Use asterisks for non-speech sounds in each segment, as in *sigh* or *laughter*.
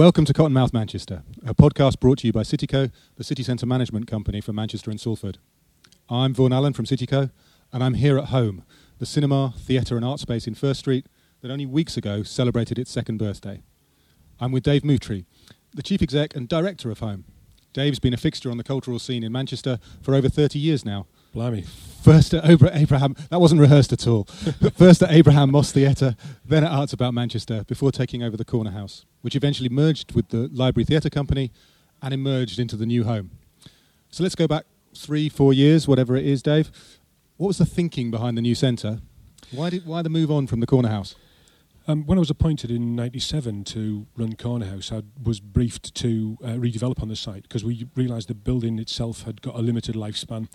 Welcome to Cottonmouth Manchester, a podcast brought to you by Cityco, the city centre management company for Manchester and Salford. I'm Vaughan Allen from Cityco, and I'm here at home, the cinema, theatre, and art space in First Street that only weeks ago celebrated its second birthday. I'm with Dave Moutrey, the chief exec and director of Home. Dave's been a fixture on the cultural scene in Manchester for over 30 years now. Blimey. First at Obra- Abraham, that wasn't rehearsed at all. *laughs* First at Abraham Moss Theatre, then at Arts About Manchester, before taking over the Corner House, which eventually merged with the Library Theatre Company and emerged into the new home. So let's go back three, four years, whatever it is, Dave. What was the thinking behind the new centre? Why, did, why the move on from the Corner House? Um, when I was appointed in '97 to run Corner House, I was briefed to uh, redevelop on the site because we realised the building itself had got a limited lifespan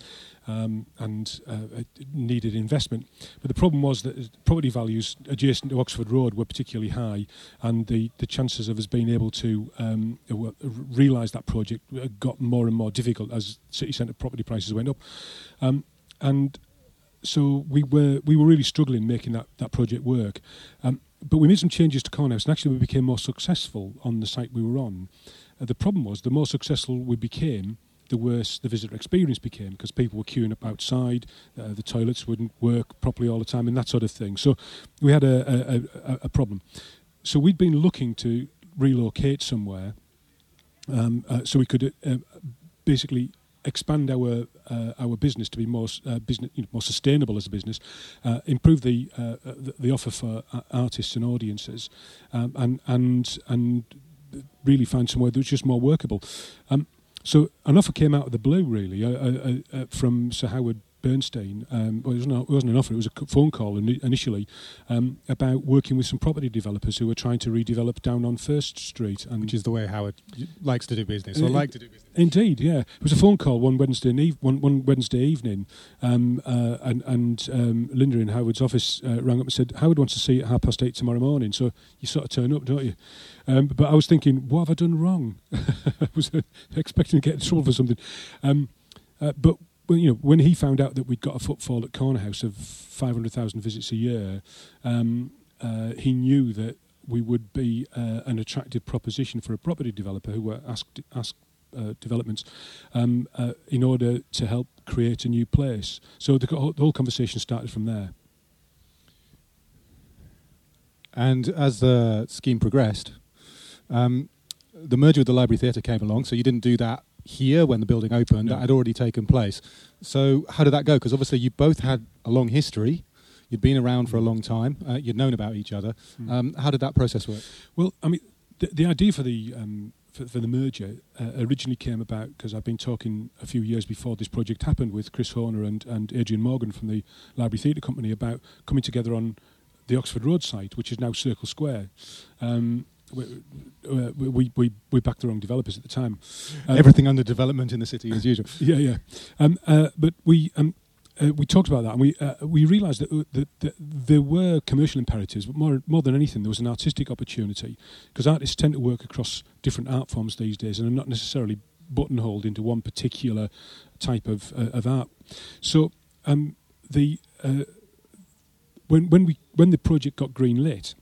um, and uh, needed investment. But the problem was that property values adjacent to Oxford Road were particularly high, and the, the chances of us being able to um, realise that project got more and more difficult as city centre property prices went up. Um, and so we were we were really struggling making that, that project work. Um, but we made some changes to Cornhouse, and actually we became more successful on the site we were on. Uh, the problem was the more successful we became, the worse the visitor experience became because people were queuing up outside, uh, the toilets wouldn't work properly all the time, and that sort of thing. So we had a, a, a, a problem. So we'd been looking to relocate somewhere um, uh, so we could uh, basically expand our uh, our business to be more uh, business you know, more sustainable as a business, uh, improve the, uh, the, the offer for uh, artists and audiences, um, and and and really find somewhere that's just more workable. Um, so an offer came out of the blue, really, uh, from Sir Howard Bernstein. Um, well, it, wasn't, it wasn't an offer; it was a phone call initially um, about working with some property developers who were trying to redevelop down on First Street, and which is the way Howard likes to do business, or uh, like to do business. Indeed, yeah. It was a phone call one Wednesday eve- one, one Wednesday evening, um, uh, and and um, Linda in Howard's office uh, rang up and said Howard wants to see you at half past eight tomorrow morning. So you sort of turn up, don't you? Um, but I was thinking, what have I done wrong? *laughs* I was uh, expecting to get in trouble for something. Um, uh, but well, you know, when he found out that we'd got a footfall at Corner House of 500,000 visits a year, um, uh, he knew that we would be uh, an attractive proposition for a property developer who were asked asked uh, developments um, uh, in order to help create a new place. So the, the whole conversation started from there. And as the scheme progressed, um, the merger with the Library Theatre came along. So you didn't do that here when the building opened, no. that had already taken place. So how did that go? Because obviously you both had a long history. You'd been around for a long time. Uh, you'd known about each other. Mm. Um, how did that process work? Well, I mean, the, the idea for the um, for, for, the merger uh, originally came about because I've been talking a few years before this project happened with Chris Honer and, and Adrian Morgan from the Library Theatre Company about coming together on the Oxford Road site, which is now Circle Square. Um, we, we, we, we backed the wrong developers at the time. Um, Everything under development in the city as usual. *laughs* Yeah, yeah. Um, uh, but we um, uh, we talked about that, and we uh, we realised that, uh, that, that, there were commercial imperatives, but more more than anything, there was an artistic opportunity because artists tend to work across different art forms these days, and are not necessarily buttonholed into one particular type of uh, of art. So um, the when when we when the project got green lit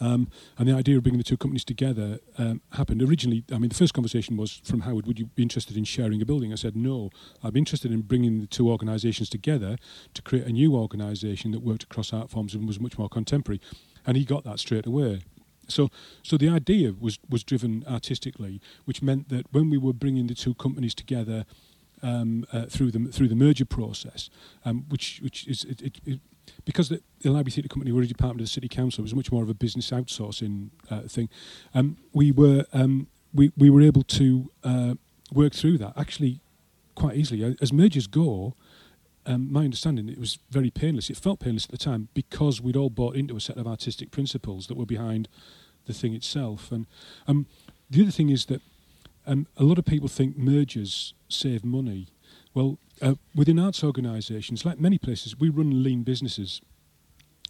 um, and the idea of bringing the two companies together um, happened originally. I mean, the first conversation was from Howard, would you be interested in sharing a building? I said, no. I'm interested in bringing the two organisations together to create a new organisation that worked across art forms and was much more contemporary. And he got that straight away. So, so the idea was, was driven artistically, which meant that when we were bringing the two companies together um, uh, through the through the merger process, um, which which is it, it, it, because the, the Library Theatre Company were a department of the City Council, it was much more of a business outsourcing uh, thing. Um, we were um, we we were able to uh, work through that actually quite easily. As mergers go, um, my understanding it was very painless. It felt painless at the time because we'd all bought into a set of artistic principles that were behind the thing itself. And um, the other thing is that um, a lot of people think mergers save money. Well, uh, within arts organisations, like many places, we run lean businesses.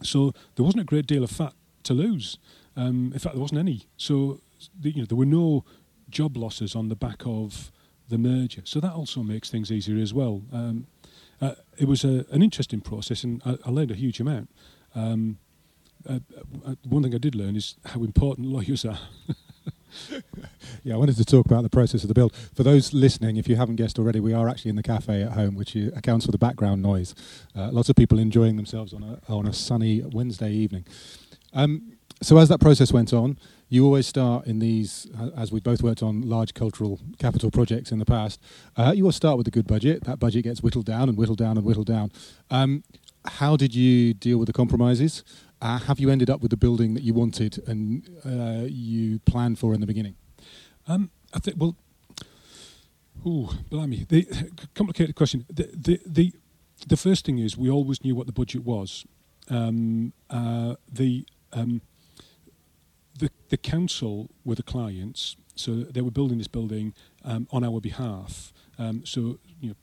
So there wasn't a great deal of fat to lose. Um, in fact, there wasn't any. So the, you know, there were no job losses on the back of the merger. So that also makes things easier as well. Um, uh, it was a, an interesting process, and I, I learned a huge amount. Um, uh, uh one thing I did learn is how important *laughs* lawyers are. *laughs* yeah, I wanted to talk about the process of the build. For those listening, if you haven't guessed already, we are actually in the cafe at home, which accounts for the background noise. Uh, lots of people enjoying themselves on a, on a sunny Wednesday evening. Um, so as that process went on, you always start in these, as we both worked on large cultural capital projects in the past, uh, you always start with a good budget. That budget gets whittled down and whittled down and whittled down. Um, how did you deal with the compromises? Uh, have you ended up with the building that you wanted and uh, you planned for in the beginning? Um, I think, well, ooh, blimey. The complicated question. The, the, the, the first thing is we always knew what the budget was. Um, uh, the um, the, the council were the clients, so they were building this building um, on our behalf. Um, so you know,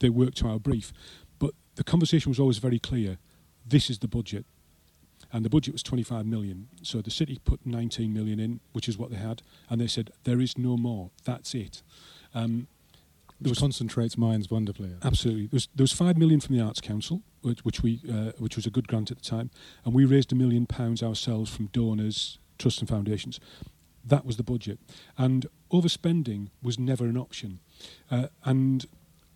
they worked to our brief, but the conversation was always very clear. This is the budget, and the budget was 25 million. So the city put 19 million in, which is what they had, and they said there is no more. That's it. Um, which concentrates minds wonderfully. Absolutely. There was, there was five million from the Arts Council, which, which we uh, which was a good grant at the time, and we raised a million pounds ourselves from donors, trusts, and foundations. That was the budget, and overspending was never an option, uh, and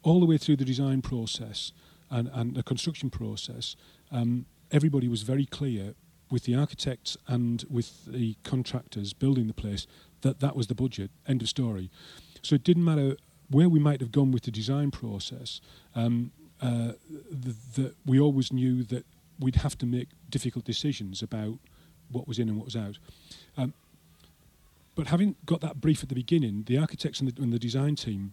all the way through the design process and, and the construction process, um, everybody was very clear with the architects and with the contractors building the place that that was the budget. End of story. So it didn't matter where we might have gone with the design process, um, uh, the, we always knew that we'd have to make difficult decisions about what was in and what was out. Um, but having got that brief at the beginning, the architects and the, and the design team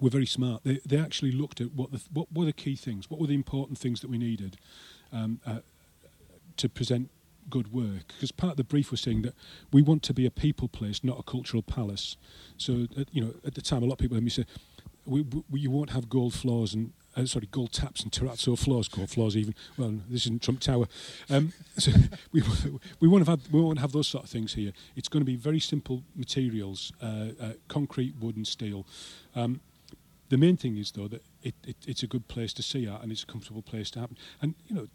were very smart. They, they actually looked at what, the, what were the key things, what were the important things that we needed um, uh, to present good work because part of the brief was saying that we want to be a people place, not a cultural palace. So, uh, you know, at the time, a lot of people heard me say, we, we, you won't have gold floors and uh, sorry, gold taps and terrazzo floors, gold floors even. Well, this isn't Trump Tower. Um, *laughs* so *laughs* we, we, won't have, we won't have those sort of things here. It's going to be very simple materials, uh, uh, concrete, wood and steel. Um, the main thing is, though, that it, it, it's a good place to see art and it's a comfortable place to happen. And, you know,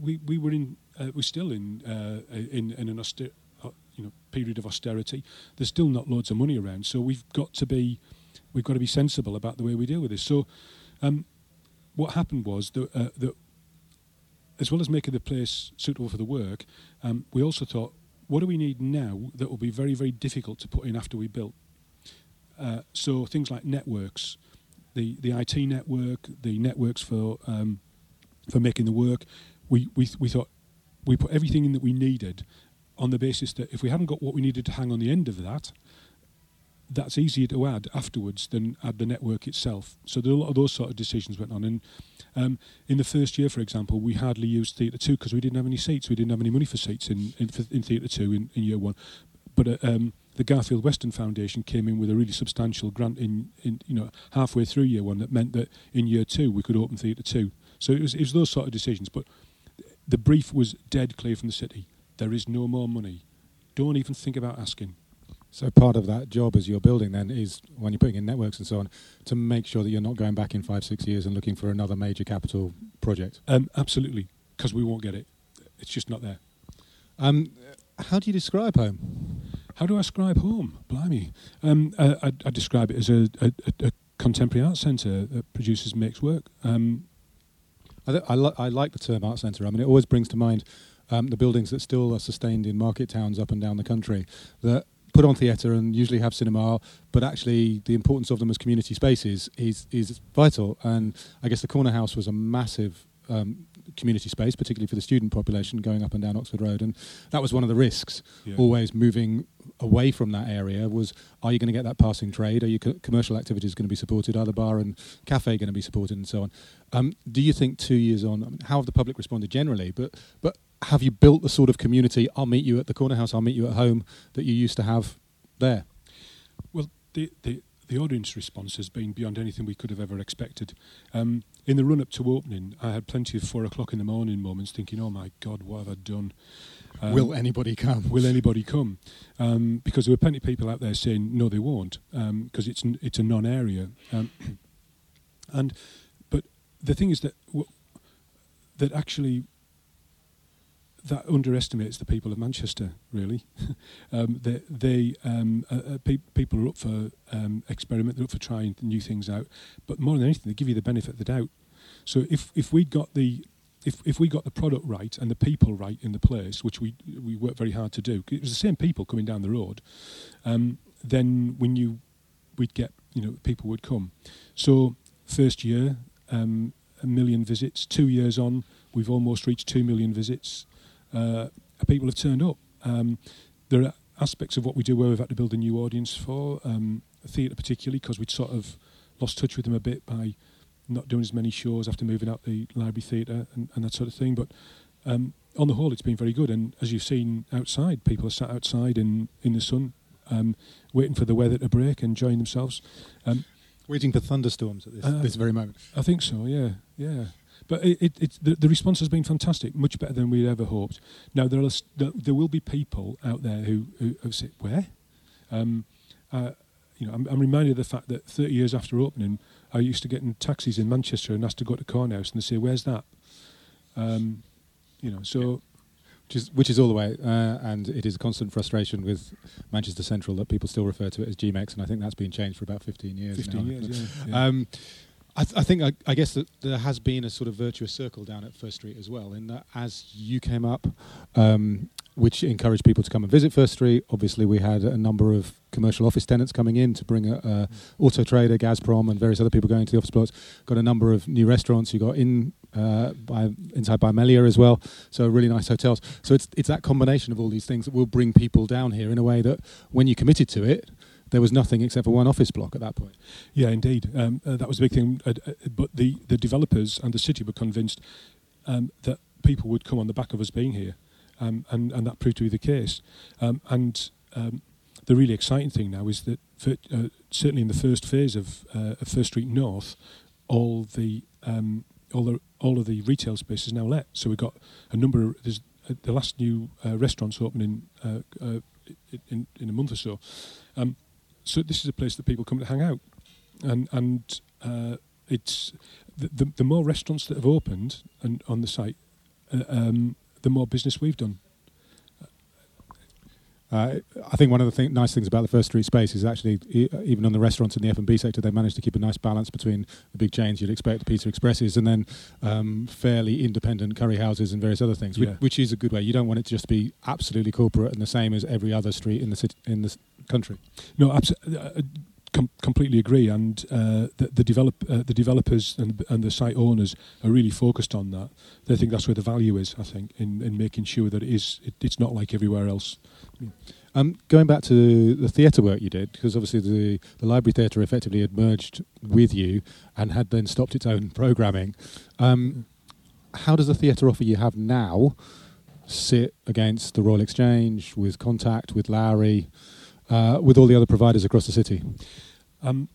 we, we were in, uh, we're still in, uh, in, in an austere, uh, you know, period of austerity. There's still not loads of money around, so we've got to be, we've got to be sensible about the way we deal with this. So, um, what happened was that, uh, that, as well as making the place suitable for the work, um, we also thought, what do we need now that will be very, very difficult to put in after we built? Uh, so things like networks, the, the IT network, the networks for um, for making the work, we, we, we thought we put everything in that we needed on the basis that if we hadn't got what we needed to hang on the end of that, that's easier to add afterwards than add the network itself. So there a lot of those sort of decisions went on. And um, in the first year, for example, we hardly used Theatre 2 because we didn't have any seats. We didn't have any money for seats in, in, in Theatre 2 in, in year one. But uh, um, the Garfield Weston Foundation came in with a really substantial grant in, in you know halfway through year one that meant that in year two we could open Theatre 2. So it was, it was those sort of decisions. But the brief was dead clear from the city. There is no more money. Don't even think about asking. So part of that job as you're building then is when you're putting in networks and so on to make sure that you're not going back in five, six years and looking for another major capital project. Um, absolutely, because we won't get it. It's just not there. Um, how do you describe home? How do I describe home? Blimey, um, I, I, I, describe it as a, a, a contemporary art centre that produces mixed work. Um, I, th- I, li- I like the term art centre. I mean, it always brings to mind um, the buildings that still are sustained in market towns up and down the country that put on theatre and usually have cinema, but actually the importance of them as community spaces is is vital. And I guess the Corner House was a massive um, community space, particularly for the student population going up and down Oxford Road, and that was one of the risks. Yeah. Always moving away from that area was: Are you going to get that passing trade? Are your co- commercial activities going to be supported? Are the bar and cafe going to be supported, and so on? Um, do you think two years on, I mean, how have the public responded generally? But but have you built the sort of community? I'll meet you at the corner house. I'll meet you at home that you used to have there. Well, the the the audience response has been beyond anything we could have ever expected. Um, in the run up to opening, I had plenty of four o'clock in the morning moments thinking, oh my God, what have I done? Um, will anybody come? Will anybody come? Um, because there were plenty of people out there saying, no, they won't, because um, it's, n- it's a non area. Um, *clears throat* and But the thing is that, w- that actually that underestimates the people of Manchester. Really, *laughs* um, they, they um, uh, uh, pe- people are up for um, experiment, they're up for trying new things out. But more than anything, they give you the benefit of the doubt. So if if we got the if, if we got the product right and the people right in the place, which we we worked very hard to do, it was the same people coming down the road, um, then we knew we'd get you know people would come. So first year, um, a million visits. Two years on, we've almost reached two million visits. Uh, people have turned up. Um, there are aspects of what we do where we've had to build a new audience for um, theatre, particularly because we'd sort of lost touch with them a bit by not doing as many shows after moving out the library theatre and, and that sort of thing. But um, on the whole, it's been very good. And as you've seen outside, people are sat outside in, in the sun, um, waiting for the weather to break, and enjoying themselves. Um, waiting for thunderstorms at this, uh, this very moment. I think so. Yeah, yeah. But it, it, it, the, the response has been fantastic, much better than we'd ever hoped. Now there are there will be people out there who who, who say where, um, uh, you know, I'm, I'm reminded of the fact that 30 years after opening, I used to get in taxis in Manchester and ask to go to Cornhouse and they say, "Where's that?" Um, you know, so. Which is, which is all the way, uh, and it is a constant frustration with Manchester Central that people still refer to it as GMEX, and I think that's been changed for about 15 years 15 now. years, yeah. *laughs* yeah. Um, I, th- I, think I, I, guess that there has been a sort of virtuous circle down at First Street as well. In that, as you came up, um, which encouraged people to come and visit First Street. Obviously, we had a number of commercial office tenants coming in to bring a, a mm. Auto Trader, Gazprom, and various other people going to the office blocks. Got a number of new restaurants. You got in uh, by INNSiDE by Meliá as well. So really nice hotels. So it's it's that combination of all these things that will bring people down here in a way that when you committed to it. There was nothing except for one office block at that point. Yeah, indeed, um, uh, that was a big thing. Uh, uh, but the, the developers and the city were convinced um, that people would come on the back of us being here um, and, and that proved to be the case. Um, and um, the really exciting thing now is that for, uh, certainly in the first phase of, uh, of First Street North, all the um, all the all of the retail space is now let. So we've got a number. Of, there's uh, the last new uh, restaurants opening uh, uh, in in a month or so. Um, so this is a place that people come to hang out, and and it's the, the, the more restaurants that have opened and on the site, um, the more business we've done. Uh, I think one of the thing, nice things about the First Street space is actually, e- even on the restaurants in the F and B sector, they managed to keep a nice balance between the big chains you'd expect, the Pizza Expresses, and then um, fairly independent curry houses and various other things, yeah. which, which, is a good way. You don't want it to just be absolutely corporate and the same as every other street in the city, in the country. No, absolutely. Uh, com- completely agree, and uh, the, the, develop, uh, the developers and, and the site owners are really focused on that. They think that's where the value is. I think in, in making sure that it is it, it's not like everywhere else. Um, going back to the theatre work you did, because obviously the, the library theatre effectively had merged with you and had then stopped its own programming. Um, how does the theatre offer you have now sit against the Royal Exchange, with Contact, with Lowry, uh, with all the other providers across the city? Um,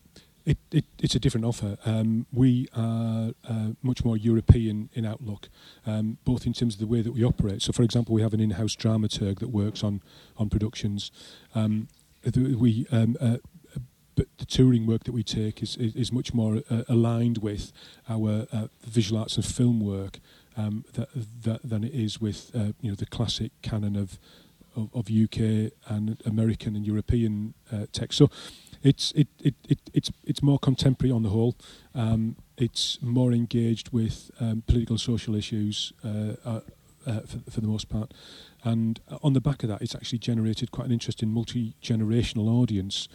it, it, it's a different offer. Um, we are uh, much more European in outlook, um, both in terms of the way that we operate. So, for example, we have an in-house dramaturg that works on on productions. Um, we um, uh, but the touring work that we take is is, is much more uh, aligned with our uh, visual arts and film work um, that, that, than it is with uh, you know the classic canon of of, of UK and American and European uh, text. So it's it, it, it it's it's more contemporary on the whole. Um, it's more engaged with um, political social issues uh, uh, uh, for, for the most part, and on the back of that, it's actually generated quite an interesting multi generational audience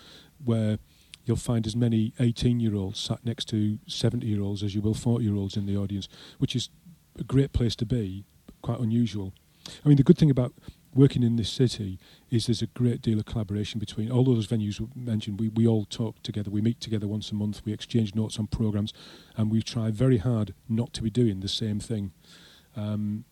where you'll find as many 18 year olds sat next to 70 year olds as you will 40 year olds in the audience, which is a great place to be, quite unusual. I mean, the good thing about working in this city is there's a great deal of collaboration between all those venues mentioned. We, we all talk together, we meet together once a month, we exchange notes on programs, and we try very hard not to be doing the same thing. Um,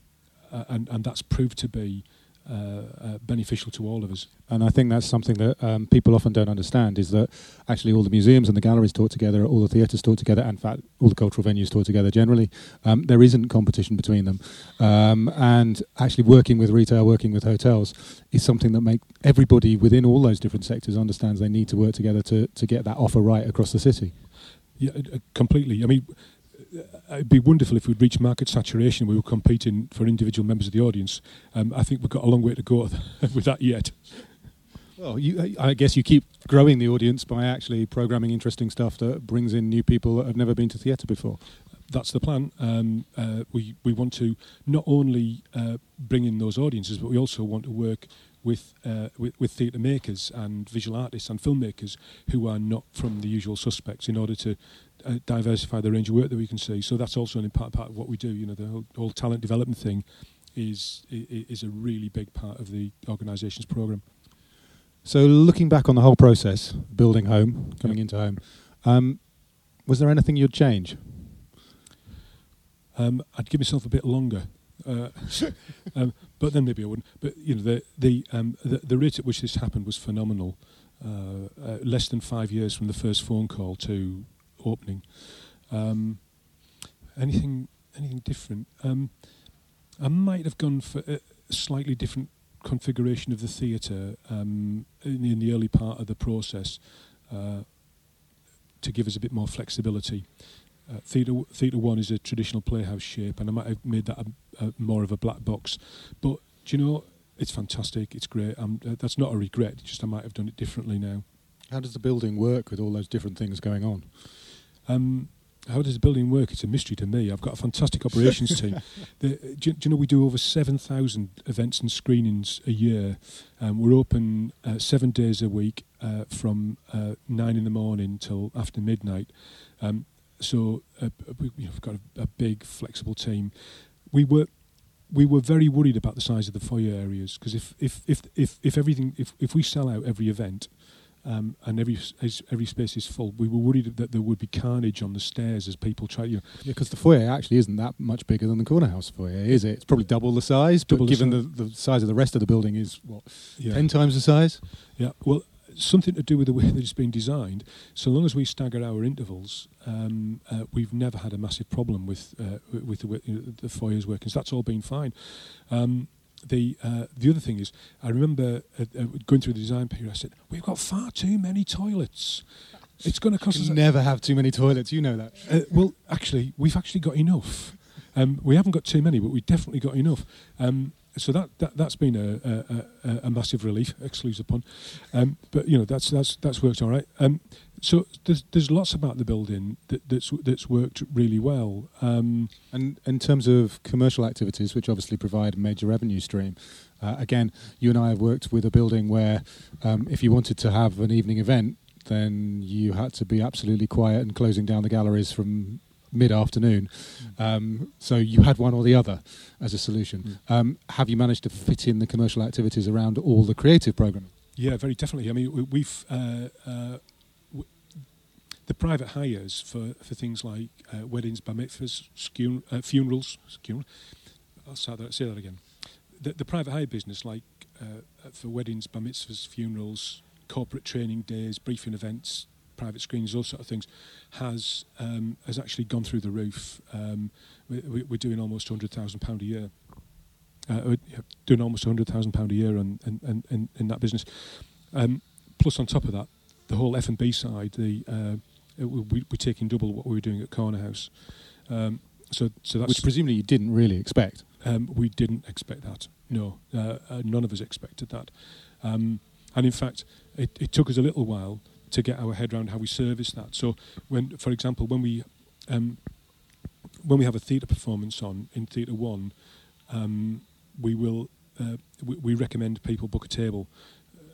and, and that's proved to be uh, uh, beneficial to all of us. And I think that's something that um, people often don't understand is that actually all the museums and the galleries talk together, all the theatres talk together, and in fact, all the cultural venues talk together generally. Um, there isn't competition between them. Um, and actually, working with retail, working with hotels is something that make everybody within all those different sectors understands they need to work together to, to get that offer right across the city. Yeah, uh, completely. I mean, uh, it'd be wonderful if we'd reach market saturation. We were competing for individual members of the audience. Um, I think we've got a long way to go *laughs* with that yet. Well, you, I guess you keep growing the audience by actually programming interesting stuff that brings in new people that have never been to theatre before. That's the plan. Um, uh, we we want to not only uh, bring in those audiences, but we also want to work with uh, with, with theatre makers and visual artists and filmmakers who are not from the usual suspects, in order to uh, diversify the range of work that we can see. So that's also an important part of what we do. You know, the whole, whole talent development thing is is a really big part of the organisation's program. So, looking back on the whole process, building home, coming into home, um, was there anything you'd change? Um, I'd give myself a bit longer, uh, *laughs* um, but then maybe I wouldn't. But you know, the the, um, the, the rate at which this happened was phenomenal. Uh, uh, less than five years from the first phone call to opening. Um, anything anything different? Um, I might have gone for a slightly different configuration of the theatre um, in, in, the early part of the process uh, to give us a bit more flexibility. Uh, theatre, theatre one is a traditional playhouse shape, and I might have made that a, a more of a black box. But do you know, it's fantastic. It's great. Um, uh, that's not a regret. Just I might have done it differently now. How does the building work with all those different things going on? Um, how does the building work? It's a mystery to me. I've got a fantastic operations team. *laughs* The, do, do, you know we do over 7,000 events and screenings a year? Um, we're open uh, seven days a week uh, from uh, nine in the morning till after midnight. Um, so uh, we, have got a, a, big, flexible team. We were we were very worried about the size of the foyer areas because if, if, if, if, if everything if, if we sell out every event, um, and every every space is full. We were worried that there would be carnage on the stairs as people try. You know, yeah, because the foyer actually isn't that much bigger than the corner house foyer, is it? It's probably double the size, double but given the, the, size of the rest of the building is what yeah. ten times the size. Yeah, well, something to do with the way *laughs* that it's been designed. So long as we stagger our intervals, um, uh, we've never had a massive problem with uh, with the, you know, the foyers working. So that's all been fine. Um, the uh, the other thing is, I remember uh, uh, going through the design period. I said, "We've got far too many toilets. It's going to cost us." Never have too many toilets. You know that. Uh, well, actually, we've actually got enough. Um, we haven't got too many, but we've definitely got enough. Um, so that, that that's been a, a, a massive relief, excuse upon. Um, but you know that's that's that's worked all right. Um, so there's there's lots about the building that, that's that's worked really well. Um, and in terms of commercial activities, which obviously provide a major revenue stream, uh, again, you and I have worked with a building where um, if you wanted to have an evening event, then you had to be absolutely quiet and closing down the galleries from mid afternoon. Um, so you had one or the other as a solution. Mm. Um, have you managed to fit in the commercial activities around all the creative programming? Yeah, very definitely. I mean, we've uh, uh, the private hires for, for things like uh, weddings, bar mitzvahs, uh, funerals. I'll say that, say that again. The, the private hire business, like uh, for weddings, bar mitzvahs, funerals, corporate training days, briefing events, private screens, those sort of things, has um, has actually gone through the roof. Um, we, we're doing almost hundred thousand pound a year. Uh, doing almost hundred thousand pound a year on in, in, in that business. Um, plus, on top of that, the whole F and B side, the uh, we, are taking double what we were doing at Corner House. Um, so, so that's which presumably you didn't really expect. Um, we didn't expect that. No, uh, uh, none of us expected that. Um, and in fact, it, it, took us a little while to get our head around how we service that. So, when, for example, when we um, when we have a theatre performance on in Theatre One, um, we will uh, we, we, recommend people book a table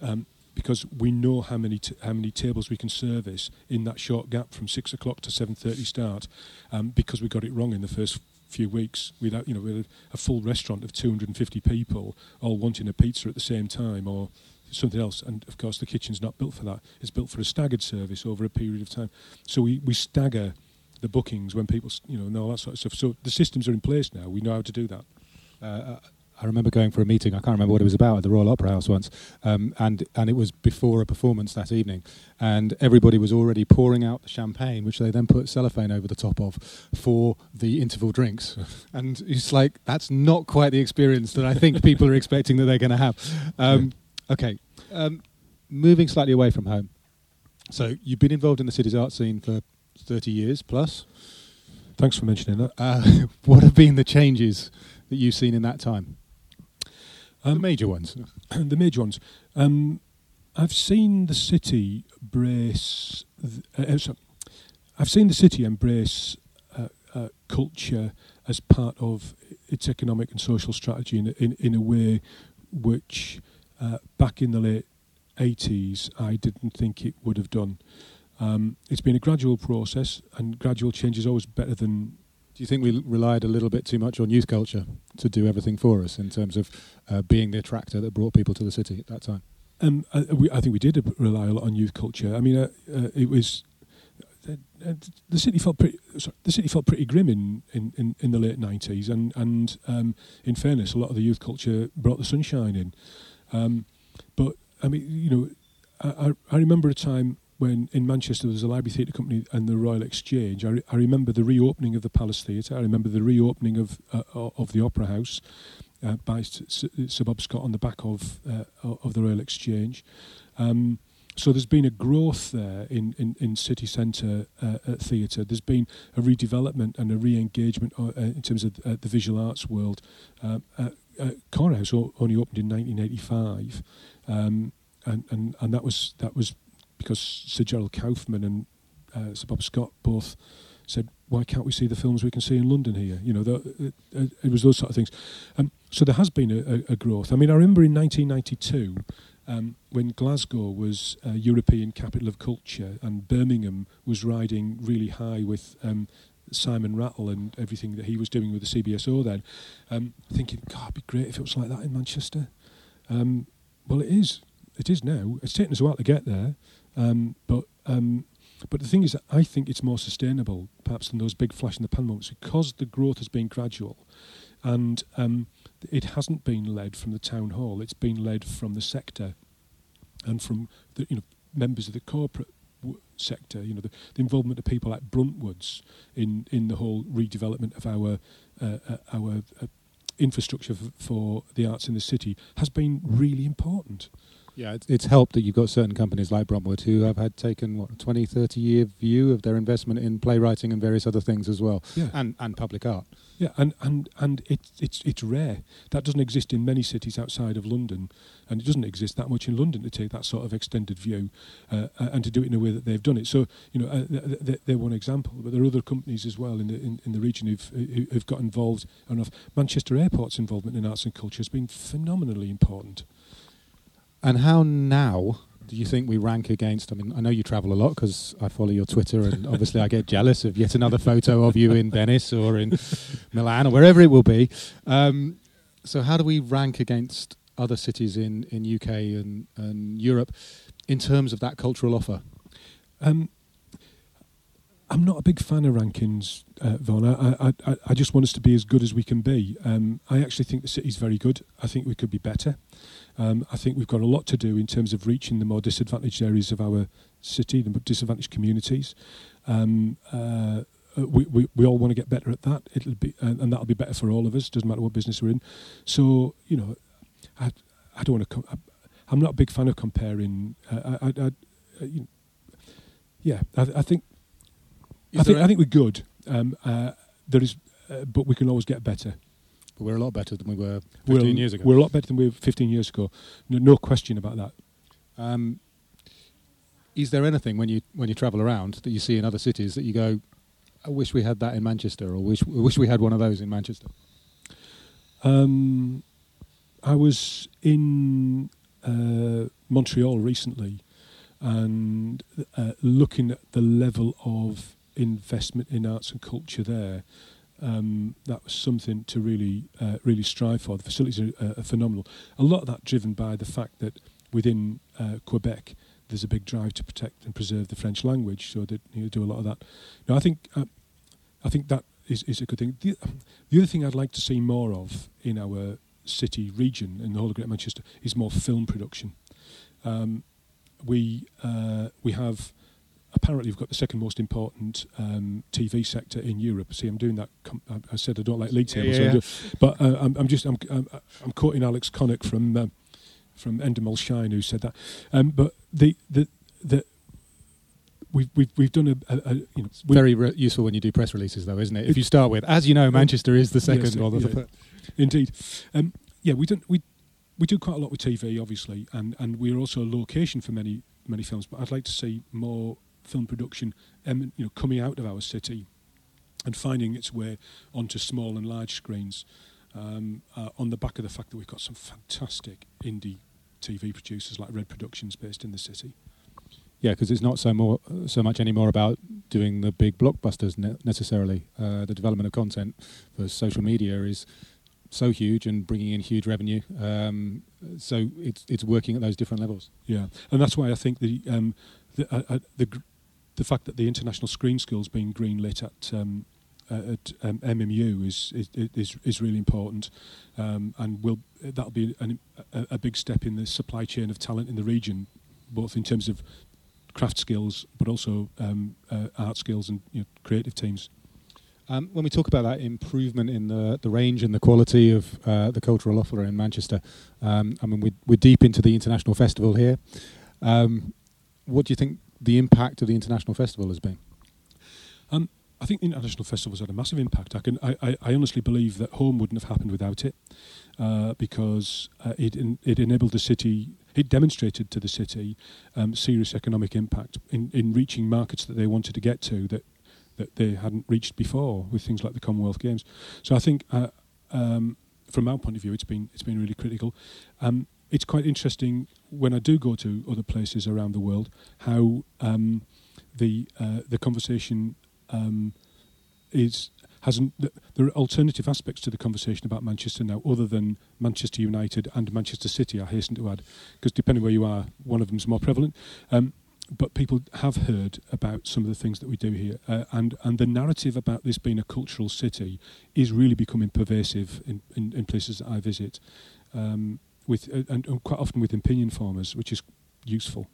um, because we know how many t- how many tables we can service in that short gap from six o'clock to seven thirty start, um, because we got it wrong in the first few weeks. Without you know, with a, full restaurant of two hundred and fifty people all wanting a pizza at the same time, or something else. And of course, the kitchen's not built for that. It's built for a staggered service over a period of time. So we, we stagger the bookings when people, you know, and all that sort of stuff. So the systems are in place now. We know how to do that. Uh, I remember going for a meeting. I can't remember what it was about at the Royal Opera House once, um, and and it was before a performance that evening, and everybody was already pouring out the champagne, which they then put cellophane over the top of for the interval drinks, *laughs* and it's like that's not quite the experience that I think people are expecting that they're going to have. Um, Okay, um, moving slightly away from home. So you've been involved in the city's art scene for 30 years plus. Thanks for mentioning that. Uh, *laughs* what have been the changes that you've seen in that time? Um, the major ones. *clears throat* the major ones. Um, I've seen the city brace. th- Uh, uh, I've seen the city embrace uh, uh, culture as part of its economic and social strategy in in, in a way which, uh, back in the late 80s, I didn't think it would have done. Um, it's been a gradual process, and gradual change is always better than Do you think we relied a little bit too much on youth culture to do everything for us in terms of uh, being the attractor that brought people to the city at that time? Um, I, we, I think we did rely a lot on youth culture. I mean, uh, uh, it was the city felt pretty. Sorry, the city felt pretty grim in, in, in, in the late nineties, and and um, in fairness, a lot of the youth culture brought the sunshine in. Um, but I mean, you know, I, I remember a time when in Manchester there was a library theatre company and the Royal Exchange. I, re- I remember the reopening of the Palace Theatre. I remember the reopening of uh, of the Opera House uh, by Sir Bob Scott on the back of uh, of the Royal Exchange. Um, so there's been a growth there in, in, in city centre uh, uh, theatre. There's been a redevelopment and a re-engagement uh, in terms of the visual arts world. Uh, uh, only opened in 1985, um, and, and and that was that was because Sir Gerald Kaufman and uh, Sir Bob Scott both said, "Why can't we see the films we can see in London here?" You know, the, it, it was those sort of things. Um, so there has been a, a, a growth. I mean, I remember in 1992 um, when Glasgow was uh, European capital of culture and Birmingham was riding really high with um, Simon Rattle and everything that he was doing with the CBSO then, um, thinking, God, it'd be great if it was like that in Manchester. Um, well, it is. It is now. It's taken us a while to get there, um, but um, but the thing is, I think it's more sustainable, perhaps, than those big flash in the pan moments, because the growth has been gradual, and um, it hasn't been led from the town hall. It's been led from the sector, and from the you know members of the corporate sector. You know the, the involvement of people like Bruntwoods in in the whole redevelopment of our uh, uh, our uh, infrastructure for the arts in the city has been really important. Yeah, it's, it's helped that you've got certain companies like Bruntwood who have had taken what a 20, 30 year view of their investment in playwriting and various other things as well, Yeah. and and public art. Yeah, and and and it's it's it's rare. That doesn't exist in many cities outside of London, and it doesn't exist that much in London to take that sort of extended view uh, uh, and to do it in a way that they've done it. So you know, uh, th- th- they're one example, but there are other companies as well in the in, in the region who've who- who've got involved. Enough. Manchester Airport's involvement in arts and culture has been phenomenally important. And how now do you think we rank against? I mean, I know you travel a lot because I follow your Twitter, and *laughs* obviously I get jealous of yet another photo of you in Venice or in Milan or wherever it will be. Um, so, how do we rank against other cities in, in UK and, and Europe in terms of that cultural offer? Um, I'm not a big fan of rankings, uh, Vaughan. I, I, I, just want us to be as good as we can be. Um, I actually think the city's very good. I think we could be better. Um, I think we've got a lot to do in terms of reaching the more disadvantaged areas of our city, the disadvantaged communities. Um, uh, we, we, we all want to get better at that. It'll be, and, and that'll be better for all of us. Doesn't matter what business we're in. So you know, I, I don't want to. Com- I, I'm not a big fan of comparing. Uh, I, I, I, uh, you yeah, I, I think I think, I think we're good. Um, uh, there is, uh, but we can always get better. But we're a lot better than we were 15 we're, years ago. We're a lot better than we were 15 years ago. No, no question about that. Um, is there anything when you when you travel around that you see in other cities that you go, I wish we had that in Manchester, or wish I wish we had one of those in Manchester? Um, I was in uh, Montreal recently and uh, looking at the level of investment in arts and culture there. Um, that was something to really, uh, really strive for. The facilities are, are phenomenal. A lot of that driven by the fact that within uh, Quebec, there's a big drive to protect and preserve the French language. So they you know, do a lot of that. Now, I think, uh, I think that is, is a good thing. The, the other thing I'd like to see more of in our city region in the whole of Greater Manchester is more film production. Um, we uh, we have apparently we've got the second most important um, TV sector in Europe. See, I'm doing that. Com- I, I said I don't like league tables, yeah, so yeah. do- but uh, I'm, I'm just I'm, I'm I'm quoting Alex Connock from um, from Endemol Shine who said that. Um, but the the the we've, we've we've done a, a, a you know we- Very re- useful when you do press releases, though, isn't it? If you start with, as you know, Manchester is the second Yes, or the yeah. third. Indeed. Um, yeah, we don't we we do quite a lot with TV, obviously, and and we're also a location for many many films. But I'd like to see more film production, um, you know, coming out of our city and finding its way onto small and large screens. Um, uh, on the back of the fact that we've got some fantastic indie TV producers like Red Productions based in the city. Yeah, because it's not so more so much anymore about doing the big blockbusters ne- necessarily. Uh, the development of content for social media is so huge and bringing in huge revenue. Um, so it's it's working at those different levels. Yeah, and that's why I think the um, the, uh, uh, the the fact that the international screen school's being greenlit at um, uh, at um, MMU is is is, is really important, um, and will that'll be an, a, a big step in the supply chain of talent in the region, both in terms of craft skills, but also um, uh, art skills and you know, creative teams. Um, when we talk about that improvement in the, the range and the quality of uh, the cultural offer in Manchester, um, I mean, we're, we're deep into the international festival here. Um, what do you think the impact of the international festival has been? Um, I think the international festivals had a massive impact. I can, I, I, I honestly believe that home wouldn't have happened without it, uh, because uh, it en- it enabled the city, it demonstrated to the city um, serious economic impact in, in reaching markets that they wanted to get to that that they hadn't reached before with things like the Commonwealth Games. So I think, uh, um, from our point of view, it's been it's been really critical. Um, it's quite interesting when I do go to other places around the world how um, the uh, the conversation um, is hasn't there are alternative aspects to the conversation about Manchester now other than Manchester United and Manchester City I hasten to add because depending where you are one of them is more prevalent. Um, but people have heard about some of the things that we do here uh, and and the narrative about this being a cultural city is really becoming pervasive in, in, in places that I visit. Um, with uh, and, and quite often with opinion farmers, which is useful.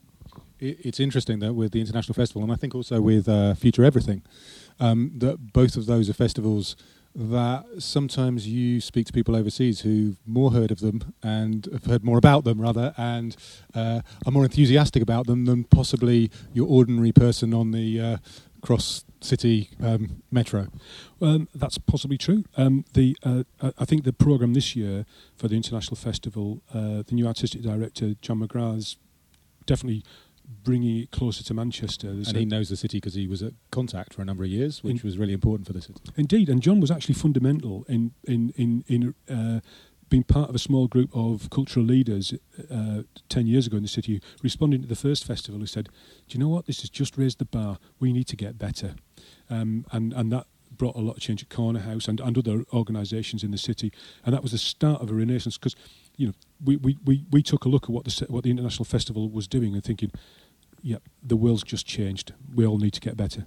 It, it's interesting that with the international festival, and I think also with uh, Future Everything, um, that both of those are festivals that sometimes you speak to people overseas who've more heard of them and have heard more about them rather, and uh, are more enthusiastic about them than possibly your ordinary person on the uh, cross city um, metro. Um, that's possibly true. Um, the uh, I I think the program this year for the international festival, uh, the new artistic director John McGrath is definitely bringing it closer to Manchester. There's and he knows the city because he was at Contact for a number of years, which was really important for the city. Indeed, and John was actually fundamental in in in in uh, being part of a small group of cultural leaders uh, ten years ago in the city, responding to the first festival, who said, "Do you know what? This has just raised the bar. We need to get better," um, and and that brought a lot of change at Corner House and, and other organisations in the city, and that was the start of a renaissance because. You know, we, we, we, we took a look at what the what the international festival was doing and thinking, yeah, the world's just changed. We all need to get better.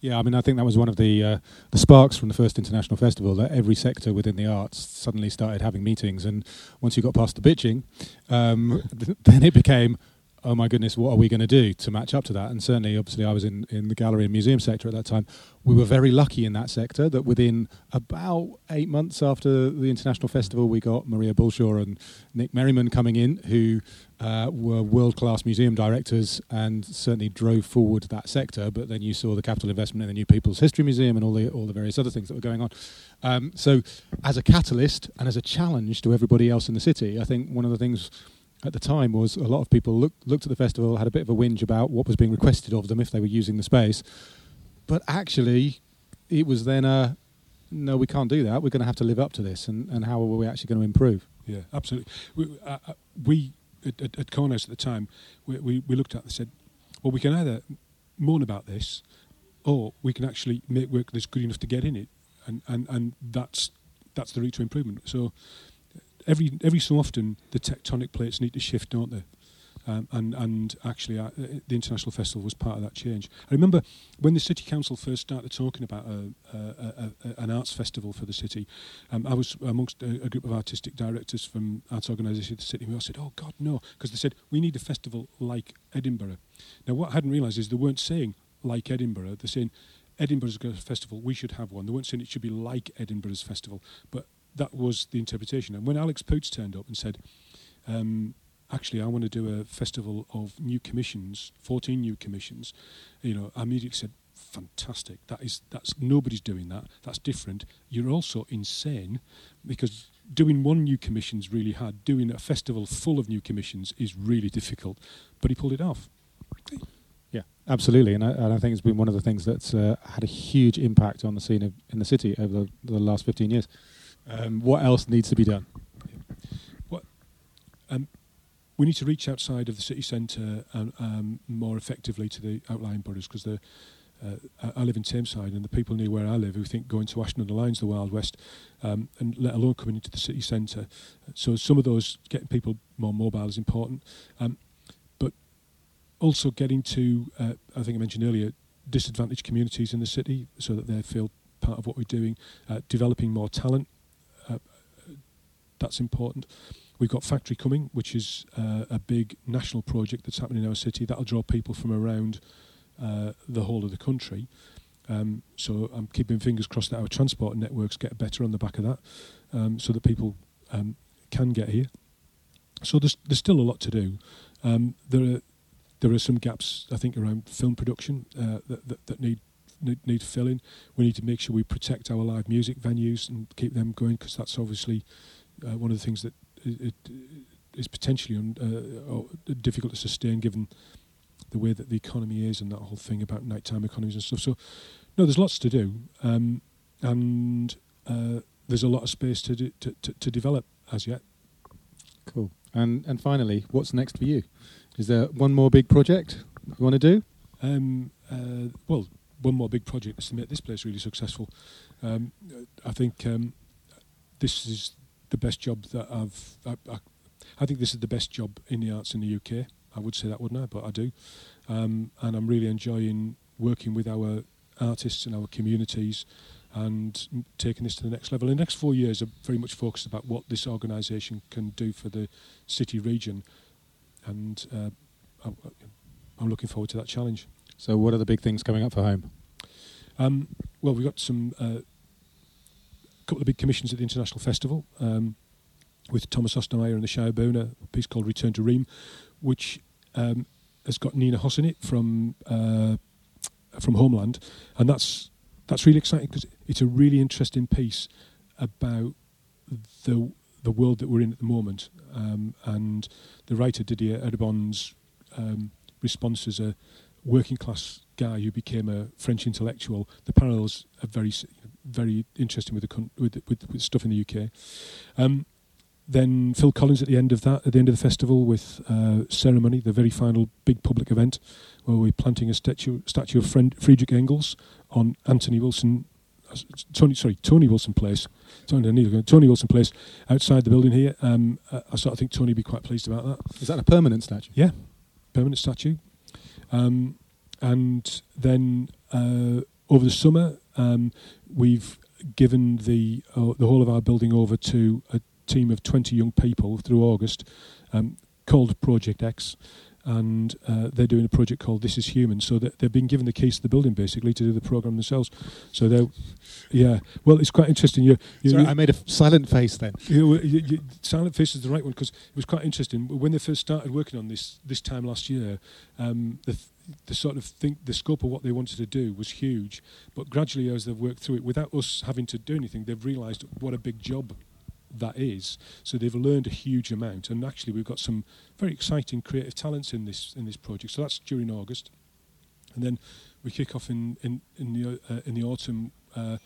Yeah, I mean, I think that was one of the uh, the sparks from the first international festival that every sector within the arts suddenly started having meetings, and once you got past the bitching, um, *laughs* th- then it became, oh my goodness, what are we going to do to match up to that? And certainly, obviously, I was in in the gallery and museum sector at that time. We were very lucky in that sector that within about eight months after the international festival, we got Maria Balshaw and Nick Merriman coming in, who uh, were world class museum directors and certainly drove forward that sector. But then you saw the capital investment in the New People's History Museum and all the all the various other things that were going on. Um, so, as a catalyst and as a challenge to everybody else in the city, I think one of the things at the time was a lot of people looked looked at the festival, had a bit of a whinge about what was being requested of them if they were using the space, but actually, it was then a no, we can't do that. We're going to have to live up to this, and, and how are we actually going to improve? Yeah, absolutely. We, uh, uh, we at, at, at at the time, we, we, we looked at it and said, well, we can either moan about this, or we can actually make work that's good enough to get in it, and and, and that's that's the route to improvement. So every every so often, the tectonic plates need to shift, don't they? Um, and and actually, uh, the international festival was part of that change. I remember when the city council first started talking about a, a, a, an arts festival for the city. Um, I was amongst a, group of artistic directors from arts organisations in the city. We all said, "Oh God, no," because they said we need a festival like Edinburgh. Now, what I hadn't realised is they weren't saying like Edinburgh. They're saying Edinburgh's festival. We should have one. They weren't saying it should be like Edinburgh's festival, but that was the interpretation. And when Alex Poots turned up and said. Um, actually, I want to do a festival of new commissions, 14 new commissions, you know, I immediately said, fantastic. That is, that's nobody's doing that. That's different. You're also insane because doing one new commission is really hard. Doing a festival full of new commissions is really difficult. But he pulled it off. Yeah, absolutely, and I, and I think it's been one of the things that's uh, had a huge impact on the scene of, in the city over the, the last 15 years. Um, what else needs to be done? What um, we need to reach outside of the city centre and um, more effectively to the outlying boroughs because the uh, I live in Tameside, and the people near where I live who think going to Ashton under Lyne's the Wild West, um, and let alone coming into the city centre. So some of those getting people more mobile is important, um, but also getting to uh, I think I mentioned earlier disadvantaged communities in the city so that they feel part of what we're doing. Uh, developing more talent, uh, that's important. We've got Factory Coming, which is uh, a big national project that's happening in our city. That'll draw people from around uh, the whole of the country. Um, so I'm keeping fingers crossed that our transport networks get better on the back of that, um, so that people um, can get here. So there's there's still a lot to do. Um, there are there are some gaps I think around film production uh, that, that, that need, need need filling. We need to make sure we protect our live music venues and keep them going because that's obviously uh, one of the things that it, it is potentially un, uh, difficult to sustain given the way that the economy is and that whole thing about nighttime economies and stuff. So, no, there's lots to do, um, and uh, there's a lot of space to, do, to, to, to develop as yet. Cool. And and finally, what's next for you? Is there one more big project you want to do? Um, uh, well, one more big project is to make this place really successful. Um, I think um, this is the best job that I've. I, I, I, think this is the best job in the arts in the UK. I would say that, wouldn't I? But I do. Um, and I'm really enjoying working with our artists and our communities and taking this to the next level. In the next four years are very much focused about what this organisation can do for the city region. And uh, I'm looking forward to that challenge. So, what are the big things coming up for home? Um, well, we've got some uh, couple of big commissions at the International Festival um, with Thomas Ostermeier and the Schaubühne, a piece called Return to Reims, which um, has got Nina Hoss in it from uh, from Homeland, and that's that's really exciting because it's a really interesting piece about the the world that we're in at the moment, um, and the writer Didier Eribon's um, response as a working class guy who became a French intellectual. The parallels are very very interesting with the with, with, with stuff in the UK. Um, then Phil Collins at the end of that, at the end of the festival, with uh, ceremony, the very final big public event, where we're planting a statue, statue of Friend, Friedrich Engels on Anthony Wilson, uh, Tony, sorry, Tony Wilson Place, Tony, Tony Wilson Place, outside the building here. Um, uh, I sort of think Tony would be quite pleased about that. Is that a permanent statue? Yeah, permanent statue. Um, and then uh, over the summer, um, we've given the uh, the whole of our building over to a team of 20 young people through August um, called Project X. And uh, they're doing a project called This Is Human. So they've been given the keys to the building basically to do the program themselves. So they're, yeah. Well, it's quite interesting. You, you, Sorry, you, I made a silent face then. Silent face is the right one because it was quite interesting when they first started working on this this time last year. Um, the, the sort of think the scope of what they wanted to do was huge, but gradually as they've worked through it, without us having to do anything, they've realised what a big job that is. So they've learned a huge amount, and actually we've got some very exciting creative talents in this in this project. So that's during August, and then we kick off in in in the uh, in the autumn. Uh,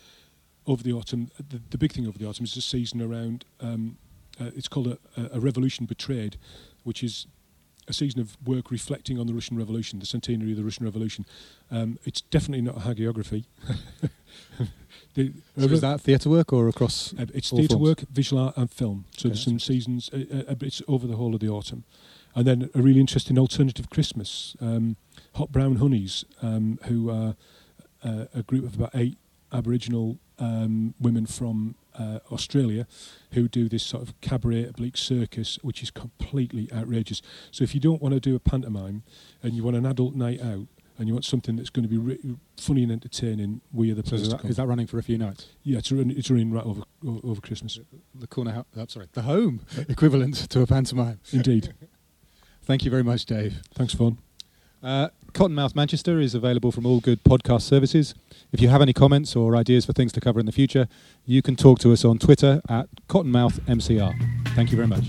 over the autumn, the, the, big thing over the autumn is the season around. Um, uh, it's called a, a, Revolution Betrayed, which is a season of work reflecting on the Russian Revolution, the centenary of the Russian Revolution. Um, it's definitely not a hagiography. *laughs* The, so is that theatre work or across? Uh, it's theatre work, visual art, and film. So okay, there's some seasons. Uh, uh, it's over the whole of the autumn, and then a really interesting alternative Christmas. Um, Hot Brown Honeys, um, who are uh, a group of about eight Aboriginal um, women from uh, Australia, who do this sort of cabaret oblique circus, which is completely outrageous. So if you don't want to do a pantomime and you want an adult night out, and you want something that's going to be re- funny and entertaining, we are the so place is that running for a few nights? Yeah, it's, run, it's running right over, over Christmas. The corner, ho- oh, sorry, the home *laughs* equivalent to a pantomime. Indeed. *laughs* Thank you very much, Dave. Thanks, Vaughan. Uh, Cottonmouth Manchester is available from all good podcast services. If you have any comments or ideas for things to cover in the future, you can talk to us on Twitter at CottonmouthMCR. Thank you very much.